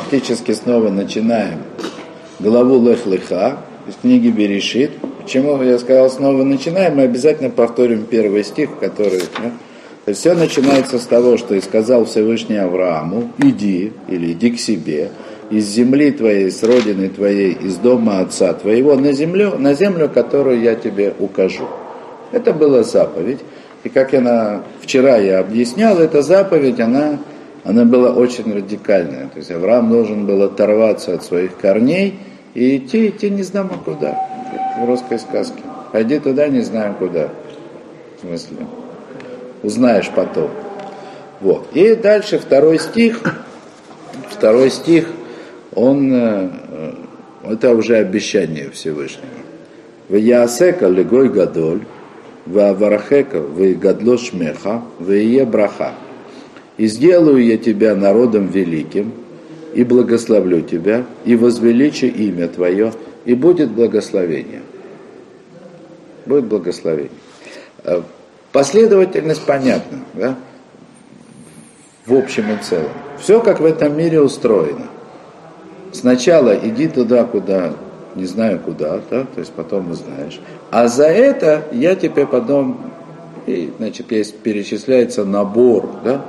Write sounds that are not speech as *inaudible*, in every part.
фактически снова начинаем главу Лех-Леха из книги Берешит. Почему я сказал снова начинаем, мы обязательно повторим первый стих, который... Да? Все начинается с того, что и сказал Всевышний Аврааму, иди или иди к себе, из земли твоей, с родины твоей, из дома отца твоего, на землю, на землю, которую я тебе укажу. Это была заповедь. И как я на, вчера я объяснял, эта заповедь, она, она была очень радикальная. То есть Авраам должен был оторваться от своих корней и идти, идти не знамо куда, как в русской сказке. Пойди туда, не знаем куда. В смысле? Узнаешь потом. Вот. И дальше второй стих. Второй стих, он, э, это уже обещание Всевышнего. В Ясека легой гадоль, Вааварахека, вы гадло шмеха, вы е браха. И сделаю я тебя народом великим, и благословлю тебя, и возвеличу имя твое, и будет благословение. Будет благословение. Э, последовательность понятна, да? В общем и целом. Все как в этом мире устроено. Сначала иди туда, куда не знаю куда, да, то есть потом узнаешь. А за это я тебе потом, и, значит, есть, перечисляется набор, да,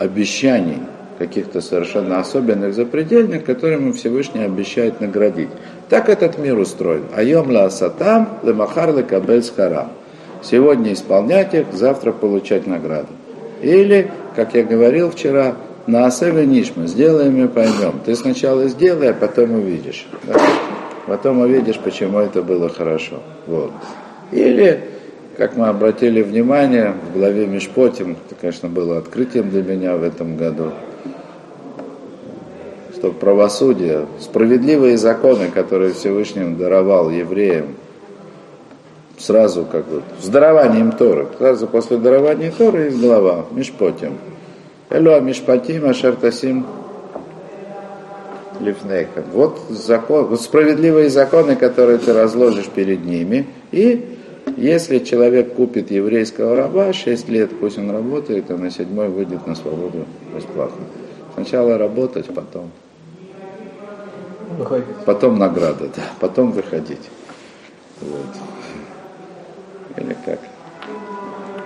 обещаний, каких-то совершенно особенных, запредельных, которыми Всевышний обещает наградить. Так этот мир устроен. Айом ла сатам, лемахар кабель схарам. Сегодня исполнять их, завтра получать награду. Или, как я говорил вчера, на Асеве Нишма, сделаем и поймем. Ты сначала сделай, а потом увидишь. Да? потом увидишь, почему это было хорошо. Вот. Или, как мы обратили внимание, в главе Мишпотим, это, конечно, было открытием для меня в этом году, что правосудие, справедливые законы, которые Всевышний даровал евреям, сразу как бы с дарованием Торы, сразу после дарования Торы из глава Мишпотим. Элуа Мишпатим Ашертасим лифнейха. Вот, закон, вот справедливые законы, которые ты разложишь перед ними. И если человек купит еврейского раба, 6 лет пусть он работает, а на седьмой выйдет на свободу бесплатно. Сначала работать, потом. Выходить. Потом награда, да, потом выходить. Вот. Или как?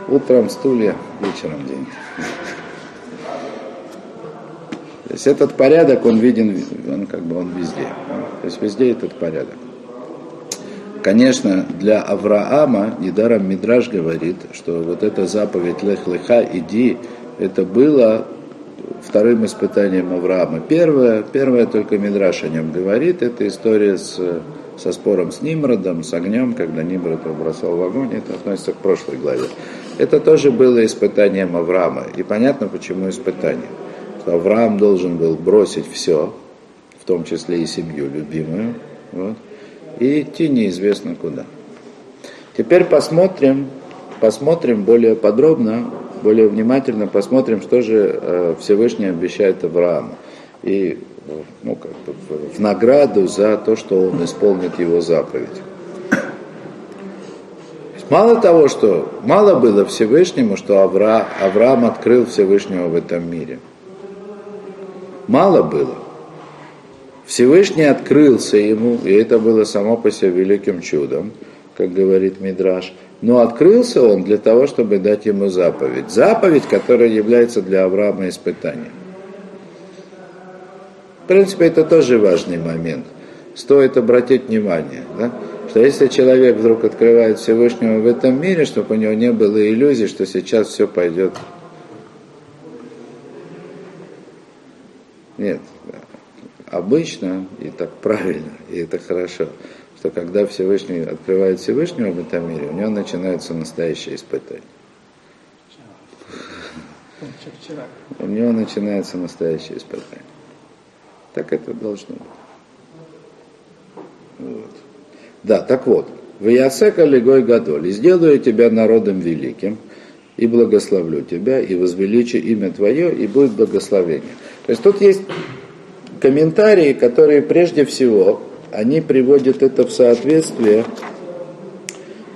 Утром стулья, вечером деньги. То есть этот порядок, он виден, он как бы он везде. То есть везде этот порядок. Конечно, для Авраама, недаром Мидраж говорит, что вот эта заповедь Лех Леха, иди, это было вторым испытанием Авраама. Первое, первое только Мидраш о нем говорит, это история с, со спором с Нимродом, с огнем, когда Нимрод его бросал в огонь, это относится к прошлой главе. Это тоже было испытанием Авраама. И понятно, почему испытание что Авраам должен был бросить все, в том числе и семью любимую, вот, и идти неизвестно куда. Теперь посмотрим, посмотрим более подробно, более внимательно посмотрим, что же э, Всевышний обещает Аврааму. И ну, как бы в награду за то, что он исполнит его заповедь. Мало того, что мало было Всевышнему, что Авра, Авраам открыл Всевышнего в этом мире – мало было. Всевышний открылся ему, и это было само по себе великим чудом, как говорит Мидраш. Но открылся он для того, чтобы дать ему заповедь. Заповедь, которая является для Авраама испытанием. В принципе, это тоже важный момент. Стоит обратить внимание, да? что если человек вдруг открывает Всевышнего в этом мире, чтобы у него не было иллюзий, что сейчас все пойдет Нет, обычно, и так правильно, и это хорошо, что когда Всевышний открывает Всевышнего в этом мире, у него начинаются настоящие испытания. У него начинается настоящее испытание. Так это должно быть. Да, так вот. В Ясека Легой Гадоль, и сделаю тебя народом великим, и благословлю тебя, и возвеличу имя твое, и будет благословение. То есть тут есть комментарии, которые прежде всего, они приводят это в соответствие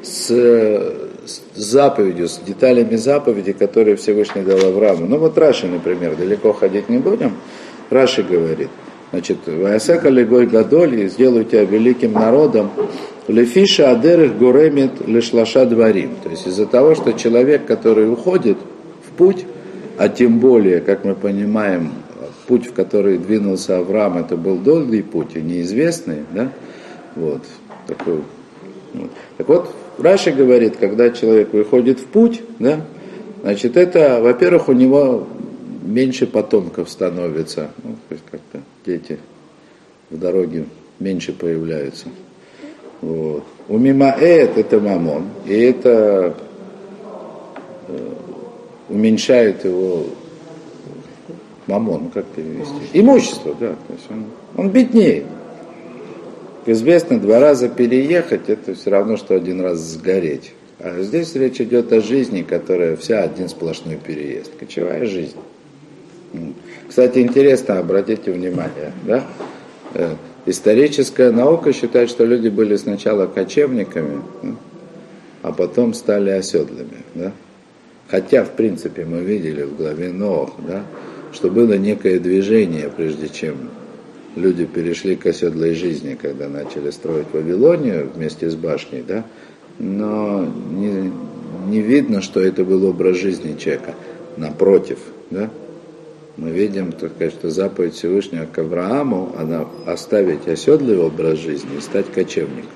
с, с заповедью, с деталями заповеди, которые Всевышний дал Аврааму. Ну вот Раши, например, далеко ходить не будем. Раши говорит, Значит, Ваясека легой гадоль, сделаю тебя великим народом, лефиша адерых гуремит лешлаша дворим. То есть из-за того, что человек, который уходит в путь, а тем более, как мы понимаем, путь, в который двинулся Авраам, это был долгий путь и неизвестный, да, вот, такой, вот. Так вот, Раши говорит, когда человек выходит в путь, да, значит, это, во-первых, у него меньше потомков становится, ну, то есть как-то дети в дороге меньше появляются. Вот. У Мимаэт это мамон, и это э, уменьшает его мамон, ну как перевести? Имущество, да. То есть он, он беднеет. Известно, два раза переехать, это все равно, что один раз сгореть. А здесь речь идет о жизни, которая вся один сплошной переезд. Кочевая жизнь. Кстати, интересно, обратите внимание, да? Э, историческая наука считает, что люди были сначала кочевниками, а потом стали оседлыми. Да? Хотя, в принципе, мы видели в главе Ноах, да, что было некое движение, прежде чем люди перешли к оседлой жизни, когда начали строить Вавилонию вместе с башней, да, но не, не видно, что это был образ жизни человека. Напротив, да, мы видим, сказать, что заповедь Всевышнего к Аврааму, она оставить оседлый образ жизни и стать кочевником.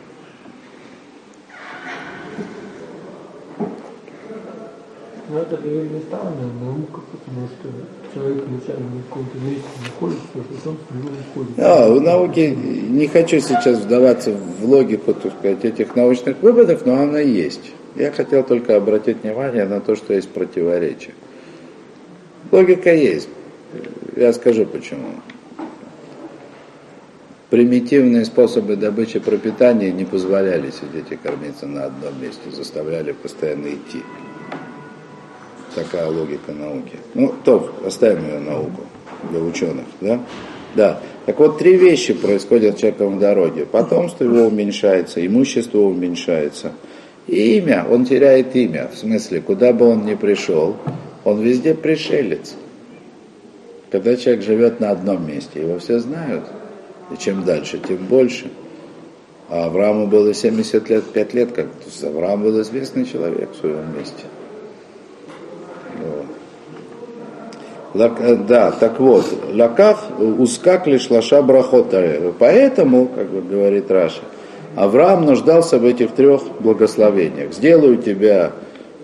Не странная наука, потому что человек вначале на каком-то месте находится, а потом с него уходит. Да, в науке не хочу сейчас вдаваться в логику, так сказать, этих научных выводов, но она есть. Я хотел только обратить внимание на то, что есть противоречие. Логика есть. Я скажу почему. Примитивные способы добычи пропитания не позволяли сидеть и кормиться на одном месте, заставляли постоянно идти. Такая логика науки. Ну, то, оставим ее науку для ученых, да? Да. Так вот, три вещи происходят с человеком в дороге. Потомство его уменьшается, имущество уменьшается. И имя, он теряет имя. В смысле, куда бы он ни пришел, он везде пришелец. Когда человек живет на одном месте, его все знают. И чем дальше, тем больше. А Аврааму было 70 лет, 5 лет, как Авраам был известный человек в своем месте. Э, да, так вот, лаках ускак лишь лаша брахота. Поэтому, как бы говорит Раша, Авраам нуждался в этих трех благословениях. Сделаю тебя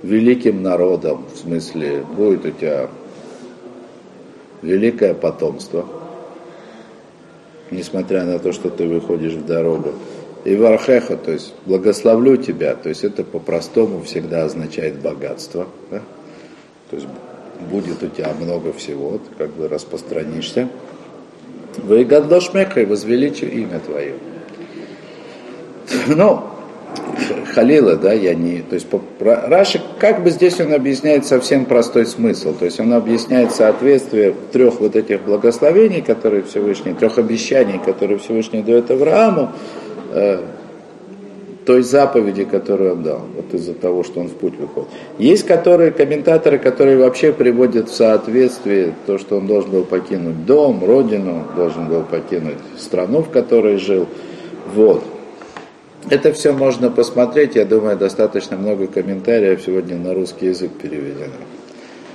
великим народом, в смысле, будет у тебя великое потомство, несмотря на то, что ты выходишь в дорогу. И вархеха, то есть благословлю тебя, то есть это по-простому всегда означает богатство. Да? То есть будет у тебя много всего, ты как бы распространишься. Вы гадлошмеха и возвеличу имя твое. Ну, Халила, да, я не... То есть Раши, как бы здесь он объясняет совсем простой смысл. То есть он объясняет соответствие трех вот этих благословений, которые Всевышний, трех обещаний, которые Всевышний дает Аврааму, э, той заповеди, которую он дал, вот из-за того, что он в путь выходит. Есть которые, комментаторы, которые вообще приводят в соответствие то, что он должен был покинуть дом, родину, должен был покинуть страну, в которой жил. Вот. Это все можно посмотреть, я думаю, достаточно много комментариев сегодня на русский язык переведено.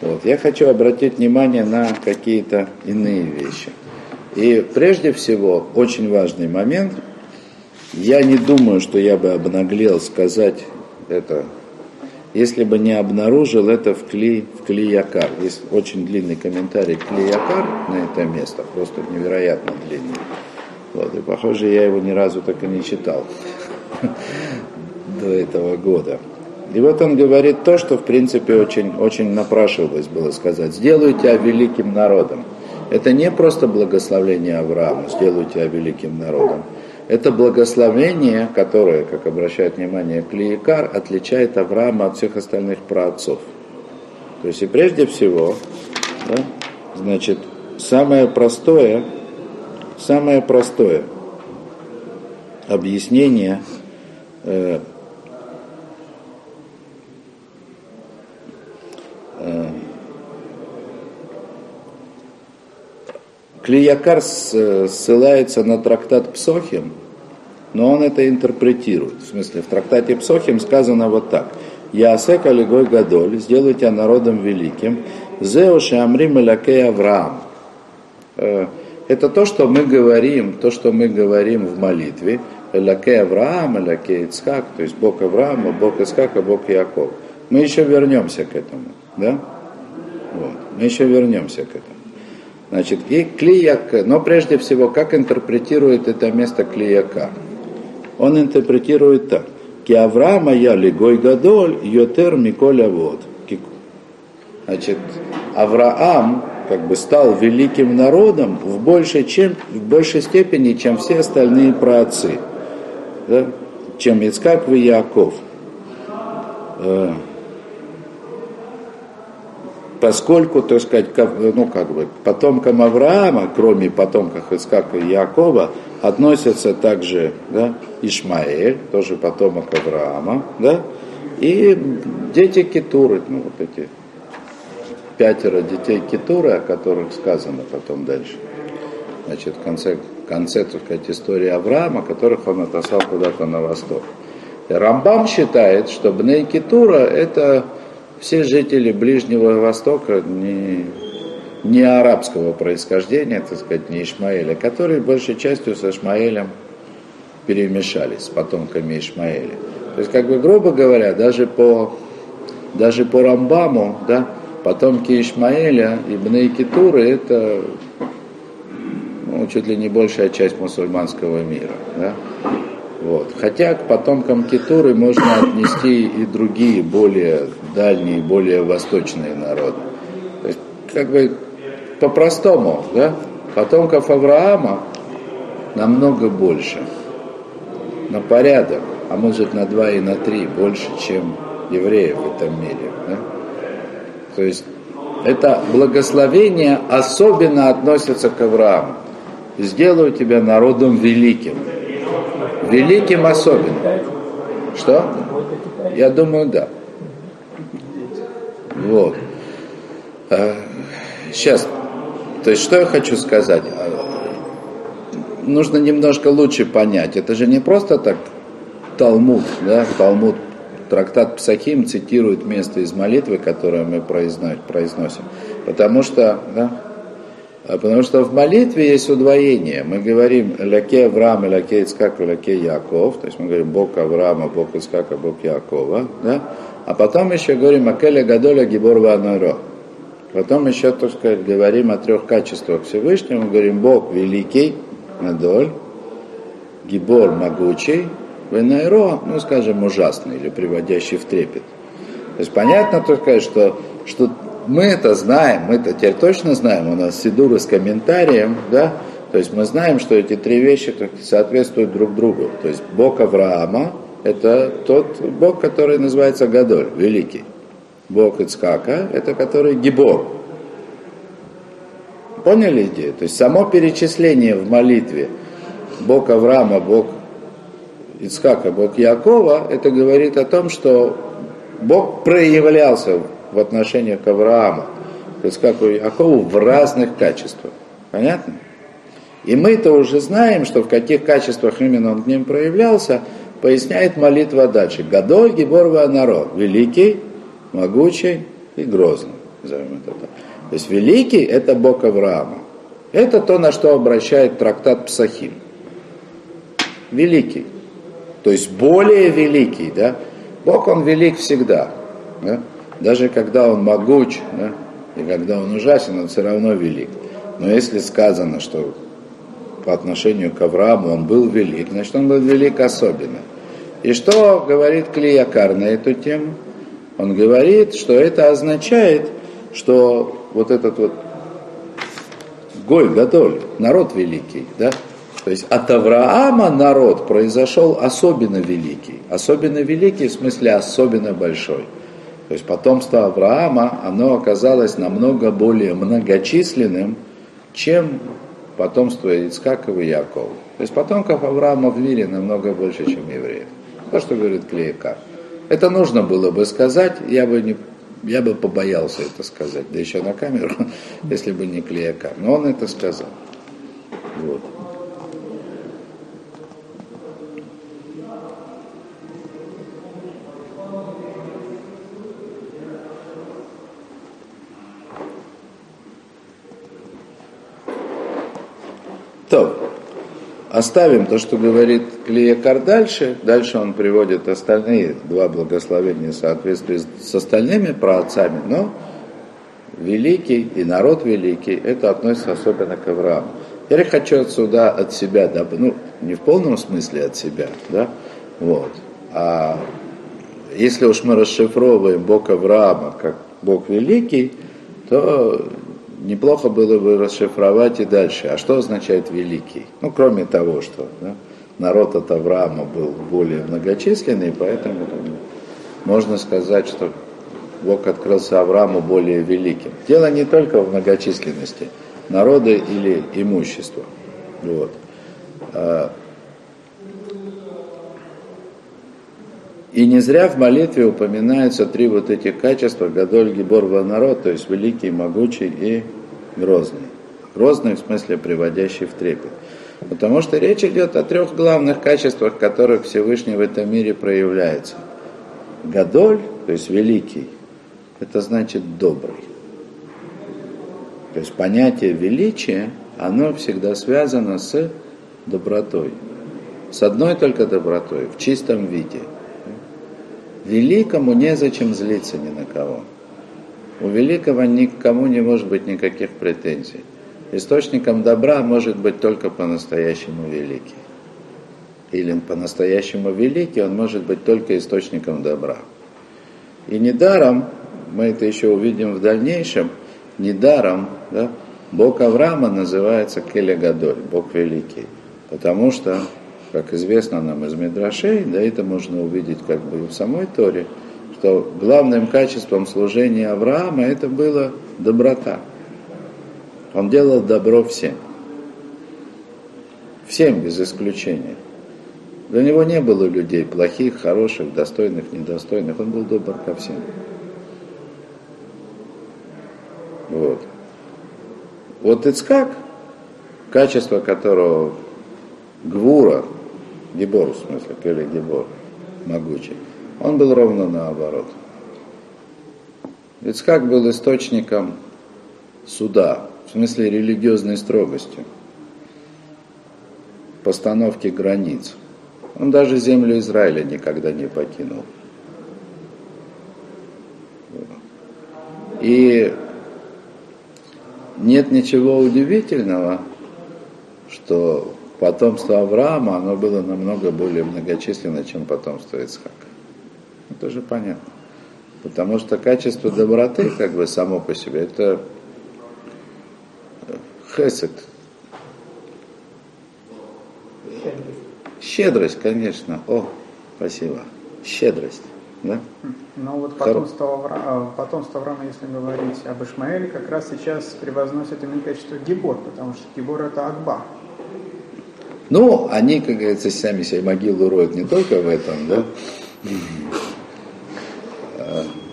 Вот. Я хочу обратить внимание на какие-то иные вещи. И прежде всего, очень важный момент, я не думаю, что я бы обнаглел сказать это, если бы не обнаружил это в Кли, в Кли Якар. Есть очень длинный комментарий Кли Якар на это место, просто невероятно длинный. Вот, и похоже, я его ни разу так и не читал. *laughs* до этого года. И вот он говорит то, что в принципе очень, очень напрашивалось было сказать. Сделаю тебя великим народом. Это не просто благословение Аврааму, сделаю тебя великим народом. Это благословение, которое, как обращает внимание Клиекар, отличает Авраама от всех остальных праотцов. То есть и прежде всего, да, значит, самое простое, самое простое объяснение э, Клиякар ссылается на трактат Псохим, но он это интерпретирует. В смысле, в трактате Псохим сказано вот так. Ясек Алигой Гадоль, сделай тебя народом великим, Зеуши Амрим Элакей Авраам. Э, это то, что мы говорим, то, что мы говорим в молитве. Элакей Авраам, Элакей Ицхак, то есть Бог Авраама, Бог Ицхака, Бог Яков. Мы еще вернемся к этому, да? Вот. Мы еще вернемся к этому. Значит, и клияк, но прежде всего, как интерпретирует это место клияка? Он интерпретирует так. Ки Авраама я лигой гадоль, йотер миколя вот. Значит, Авраам как бы стал великим народом в большей, чем, в большей степени, чем все остальные праотцы. Да? Чем Ицкак и Яков. Поскольку, так сказать, ну как бы потомкам Авраама, кроме потомков Ицкака и Якова, относятся также да, Ишмаэль, тоже потомок Авраама, да, и дети Кетуры, ну вот эти пятеро детей Кетуры, о которых сказано потом дальше. Значит, в конце, конце так сказать, истории Авраама, которых он отослал куда-то на восток. Рамбам считает, что Бней Кетура это все жители Ближнего Востока, не, не арабского происхождения, так сказать, не Ишмаэля, которые большей частью с Ишмаэлем перемешались, с потомками Ишмаэля. То есть, как бы, грубо говоря, даже по, даже по Рамбаму, да, потомки Ишмаэля и Бней Кетуры это ну, чуть ли не большая часть мусульманского мира. Да? Вот. Хотя к потомкам Кетуры можно отнести и другие более дальние, более восточные народы. То есть, как бы по-простому, да, потомков Авраама намного больше, на порядок, а может на два и на три больше, чем евреев в этом мире. Да? То есть это благословение особенно относится к Аврааму. Сделаю тебя народом великим. Великим особенно. Что? Я думаю, да. Вот. Сейчас. А, то есть, что я хочу сказать? А, нужно немножко лучше понять. Это же не просто так Талмуд, да, Талмуд, трактат Псахим цитирует место из молитвы, которое мы произносим. Потому что, да, а потому что в молитве есть удвоение. Мы говорим Ляке Авраам, Ляке Ицкак, Ляке Яков. То есть мы говорим Бог Авраама, Бог Ицкака, Бог Якова. Да? А потом еще говорим Акеля Гадоля Гибор Ванаро. Потом еще, так сказать, говорим о трех качествах Всевышнего. Говорим Бог великий, Гадоль, Гибор могучий, Венайро, ну скажем, ужасный или приводящий в трепет. То есть понятно только, что, что мы это знаем, мы это теперь точно знаем, у нас сидуры с комментарием, да, то есть мы знаем, что эти три вещи соответствуют друг другу. То есть Бог Авраама – это тот Бог, который называется Гадоль, великий. Бог Ицкака – это который Гибор. Поняли идею? То есть само перечисление в молитве Бог Авраама, Бог Ицхака, Бог Якова, это говорит о том, что Бог проявлялся в отношении к Аврааму, к Ицхаку и Якову в разных качествах. Понятно? И мы-то уже знаем, что в каких качествах именно он к ним проявлялся, поясняет молитва дальше. Гадоль Гибор Наро, великий, могучий и грозный. Назовем это так. То есть великий – это Бог Авраама. Это то, на что обращает трактат Псахим. Великий. То есть более великий, да? Бог, Он велик всегда. Да? Даже когда он могуч, да, и когда он ужасен, он все равно велик. Но если сказано, что по отношению к Аврааму он был велик, значит он был велик особенно. И что говорит Клиякар на эту тему? Он говорит, что это означает, что вот этот вот Гой Гадоль, народ великий, да, то есть от Авраама народ произошел особенно великий. Особенно великий в смысле особенно большой. То есть потомство Авраама, оно оказалось намного более многочисленным, чем потомство Ицкакова и Якова. То есть потомков Авраама в мире намного больше, чем евреев. То, что говорит Клеяка. Это нужно было бы сказать, я бы, не, я бы побоялся это сказать, да еще на камеру, *laughs* если бы не Клеяка. Но он это сказал. Вот. Оставим то, что говорит Клиекар дальше. Дальше он приводит остальные два благословения в соответствии с остальными праотцами, но великий и народ великий, это относится особенно к Аврааму. Я хочу отсюда от себя, ну, не в полном смысле от себя, да, вот, а если уж мы расшифровываем Бог Авраама как Бог великий, то неплохо было бы расшифровать и дальше. А что означает великий? Ну, кроме того, что да, народ от Авраама был более многочисленный, поэтому можно сказать, что Бог открылся Аврааму более великим. Дело не только в многочисленности народа или имущества. Вот. И не зря в молитве упоминаются три вот этих качества Гадоль, Гибор, народ, то есть великий, могучий и грозный. Грозный в смысле приводящий в трепет. Потому что речь идет о трех главных качествах, которых Всевышний в этом мире проявляется. Гадоль, то есть великий, это значит добрый. То есть понятие величия, оно всегда связано с добротой. С одной только добротой, в чистом виде. Великому незачем злиться ни на кого. У великого никому не может быть никаких претензий. Источником добра может быть только по-настоящему великий. Или по-настоящему великий он может быть только источником добра. И недаром мы это еще увидим в дальнейшем, недаром да, Бог Авраама называется Келегадоль, Бог Великий. Потому что, как известно нам из Мидрашей, да это можно увидеть как бы и в самой Торе, что главным качеством служения Авраама это была доброта. Он делал добро всем. Всем без исключения. Для него не было людей плохих, хороших, достойных, недостойных. Он был добр ко всем. Вот. Вот Ицкак, качество которого Гвура, Гибор в смысле, или Гибор, могучий, он был ровно наоборот. Ицкак был источником суда, в смысле религиозной строгости, постановки границ. Он даже землю Израиля никогда не покинул. И нет ничего удивительного, что потомство Авраама, оно было намного более многочисленно, чем потомство Ицхака. Это же понятно. Потому что качество доброты, как бы само по себе, это хесед. Щедрость, конечно. О, спасибо. Щедрость. Да? Но вот потомство, Авра... потомство Авраама, если говорить об Ишмаэле, как раз сейчас превозносит именно качество Гибор, потому что Гибор это Акба. Ну, они, как говорится, сами себе могилу роют не только в этом, да?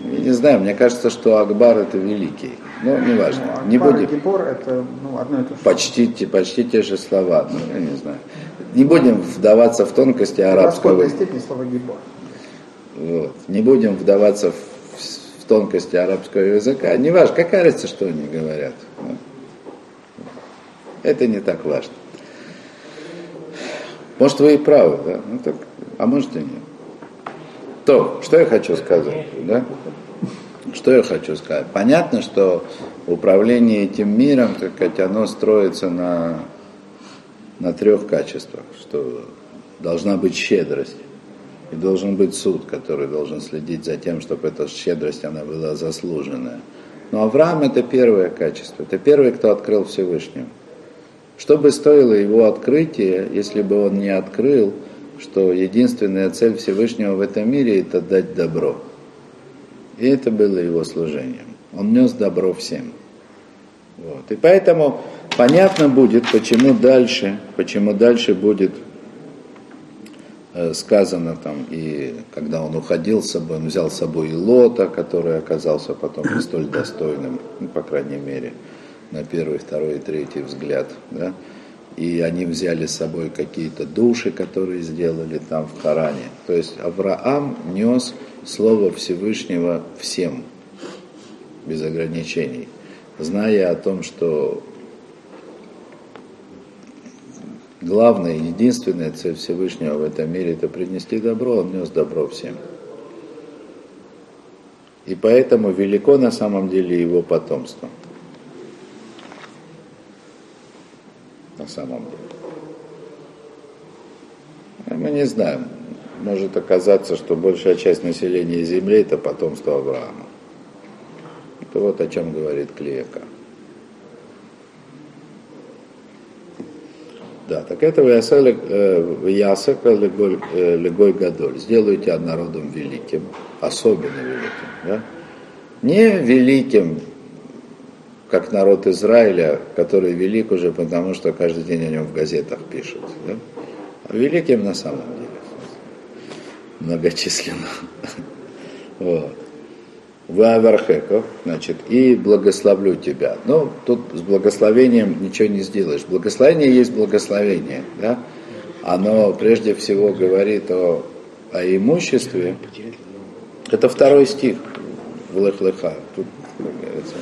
Я не знаю, мне кажется, что Акбар это великий. Но неважно. Ну, Акбар не будем... и Гибор это ну, одно и то же. Почти, почти те же слова, ну, я не знаю. Не будем вдаваться в тонкости арабского. В степени слова Гибор. Вот. Не будем вдаваться в, в тонкости арабского языка. Не важно, какая разница, что они говорят. Это не так важно. Может, вы и правы, да? Ну, так, а может и нет. То, что я хочу сказать, да? Что я хочу сказать? Понятно, что управление этим миром, так сказать, оно строится на, на трех качествах, что должна быть щедрость, и должен быть суд, который должен следить за тем, чтобы эта щедрость она была заслуженная. Но Авраам это первое качество, это первый, кто открыл Всевышнему. Что бы стоило его открытие, если бы он не открыл, что единственная цель Всевышнего в этом мире это дать добро. И это было его служением. Он нес добро всем. Вот. И поэтому понятно будет, почему дальше, почему дальше будет Э, сказано там, и когда он уходил с собой, он взял с собой и Лота, который оказался потом не столь достойным, ну, по крайней мере, на первый, второй и третий взгляд. Да? и они взяли с собой какие-то души, которые сделали там в Харане. То есть Авраам нес Слово Всевышнего всем, без ограничений, зная о том, что главная, единственная цель Всевышнего в этом мире это принести добро, он нес добро всем. И поэтому велико на самом деле его потомство. На самом деле. Мы не знаем. Может оказаться, что большая часть населения Земли это потомство Авраама. Это вот о чем говорит Клеяка. Да, так это Ясак Легой э, Гадоль. Сделаю тебя народом великим, особенно великим. Да? Не великим, как народ Израиля, который велик уже потому, что каждый день о нем в газетах пишут. Да? А великим на самом деле. Многочисленно. *laughs* Вот. Значит, и благословлю тебя. Но тут с благословением ничего не сделаешь. Благословение есть благословение, да? Оно прежде всего говорит о, о имуществе. Это второй стих в Лех-Леха. Тут, как говорится,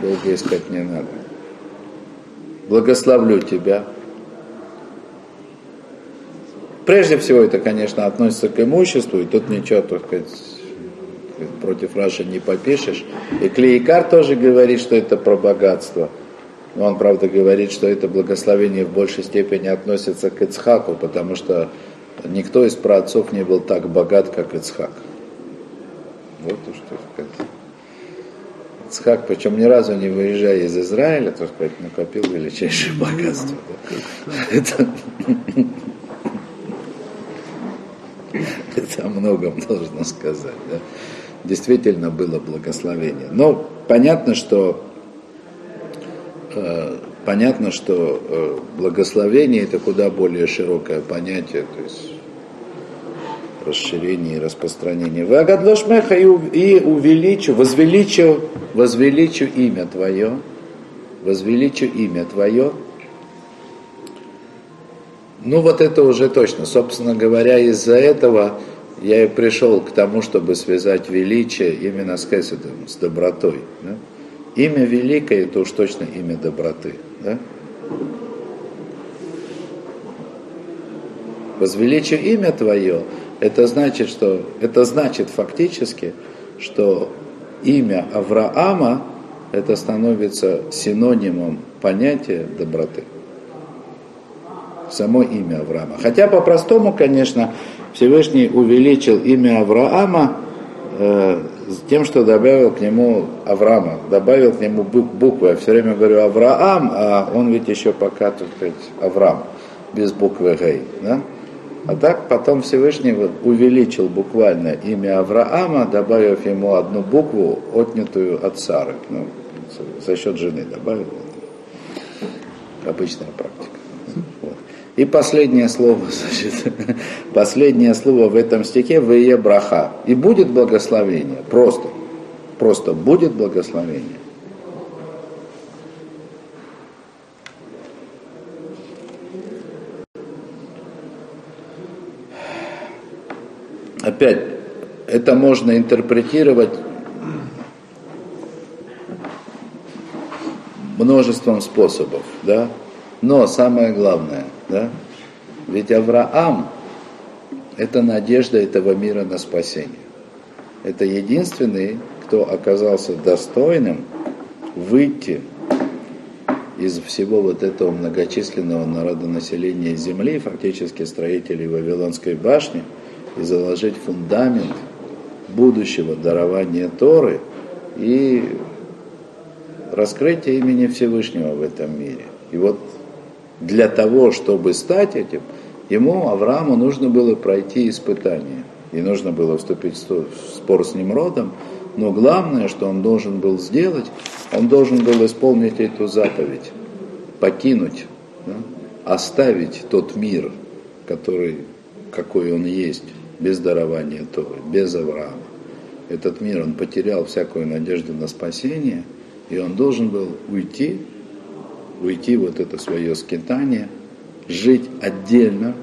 долго искать не надо. Благословлю тебя. Прежде всего это, конечно, относится к имуществу, и тут ничего, так сказать, против Раши не попишешь. И Клейкар тоже говорит, что это про богатство. Но он, правда, говорит, что это благословение в большей степени относится к Ицхаку, потому что никто из праотцов не был так богат, как Ицхак. Вот то, что сказать. Ицхак, причем ни разу не выезжая из Израиля, так сказать, накопил величайшее богатство. Это, это о многом должно сказать. Да? действительно было благословение. Но понятно, что э, понятно, что э, благословение это куда более широкое понятие, то есть расширение и распространение. Вагадлошмеха и увеличу, возвеличу, возвеличу имя Твое, возвеличу имя Твое. Ну вот это уже точно. Собственно говоря, из-за этого я и пришел к тому, чтобы связать величие именно с хеседом, с добротой. Да? Имя великое, это уж точно имя доброты. Да? Возвеличу имя Твое, это значит, что, это значит фактически, что имя Авраама, это становится синонимом понятия доброты. Само имя Авраама. Хотя по-простому, конечно, Всевышний увеличил имя Авраама э, тем, что добавил к нему Авраама, добавил к нему буквы. Я все время говорю Авраам, а он ведь еще пока, так сказать, Авраам, без буквы Гей. Да? А так потом Всевышний вот увеличил буквально имя Авраама, добавив ему одну букву, отнятую от Сары. Ну, за счет жены добавил. Обычная практика. И последнее слово, *laughs* значит, последнее слово в этом стихе в браха. И будет благословение, просто, просто будет благословение. Опять, это можно интерпретировать множеством способов, да? Но самое главное, да? Ведь Авраам – это надежда этого мира на спасение. Это единственный, кто оказался достойным выйти из всего вот этого многочисленного народонаселения земли, фактически строителей Вавилонской башни, и заложить фундамент будущего дарования Торы и раскрытия имени Всевышнего в этом мире. И вот для того, чтобы стать этим, ему, Аврааму, нужно было пройти испытание. И нужно было вступить в спор с Немродом. Но главное, что он должен был сделать, он должен был исполнить эту заповедь. Покинуть, да, оставить тот мир, который, какой он есть, без дарования Торы, без Авраама. Этот мир, он потерял всякую надежду на спасение, и он должен был уйти уйти вот это свое скитание, жить отдельно,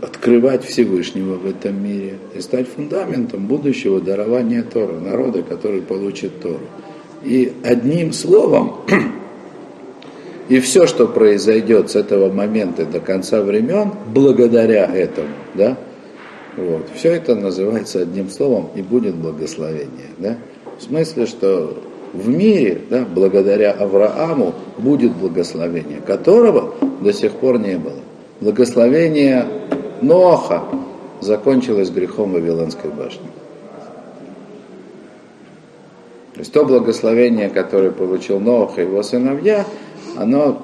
открывать Всевышнего в этом мире и стать фундаментом будущего дарования Тора, народа, который получит Тору. И одним словом, *clears throat* и все, что произойдет с этого момента до конца времен, благодаря этому, да, вот, все это называется одним словом и будет благословение, да, в смысле, что в мире, да, благодаря Аврааму, будет благословение, которого до сих пор не было. Благословение Ноха закончилось грехом Вавилонской башни. То есть то благословение, которое получил Ноах и его сыновья, оно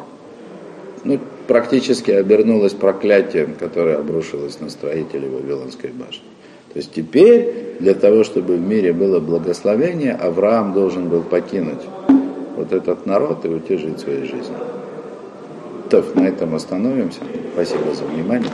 ну, практически обернулось проклятием, которое обрушилось на строителей Вавилонской башни. То есть теперь для того, чтобы в мире было благословение, Авраам должен был покинуть вот этот народ и уйти жить своей жизнью. То, на этом остановимся. Спасибо за внимание.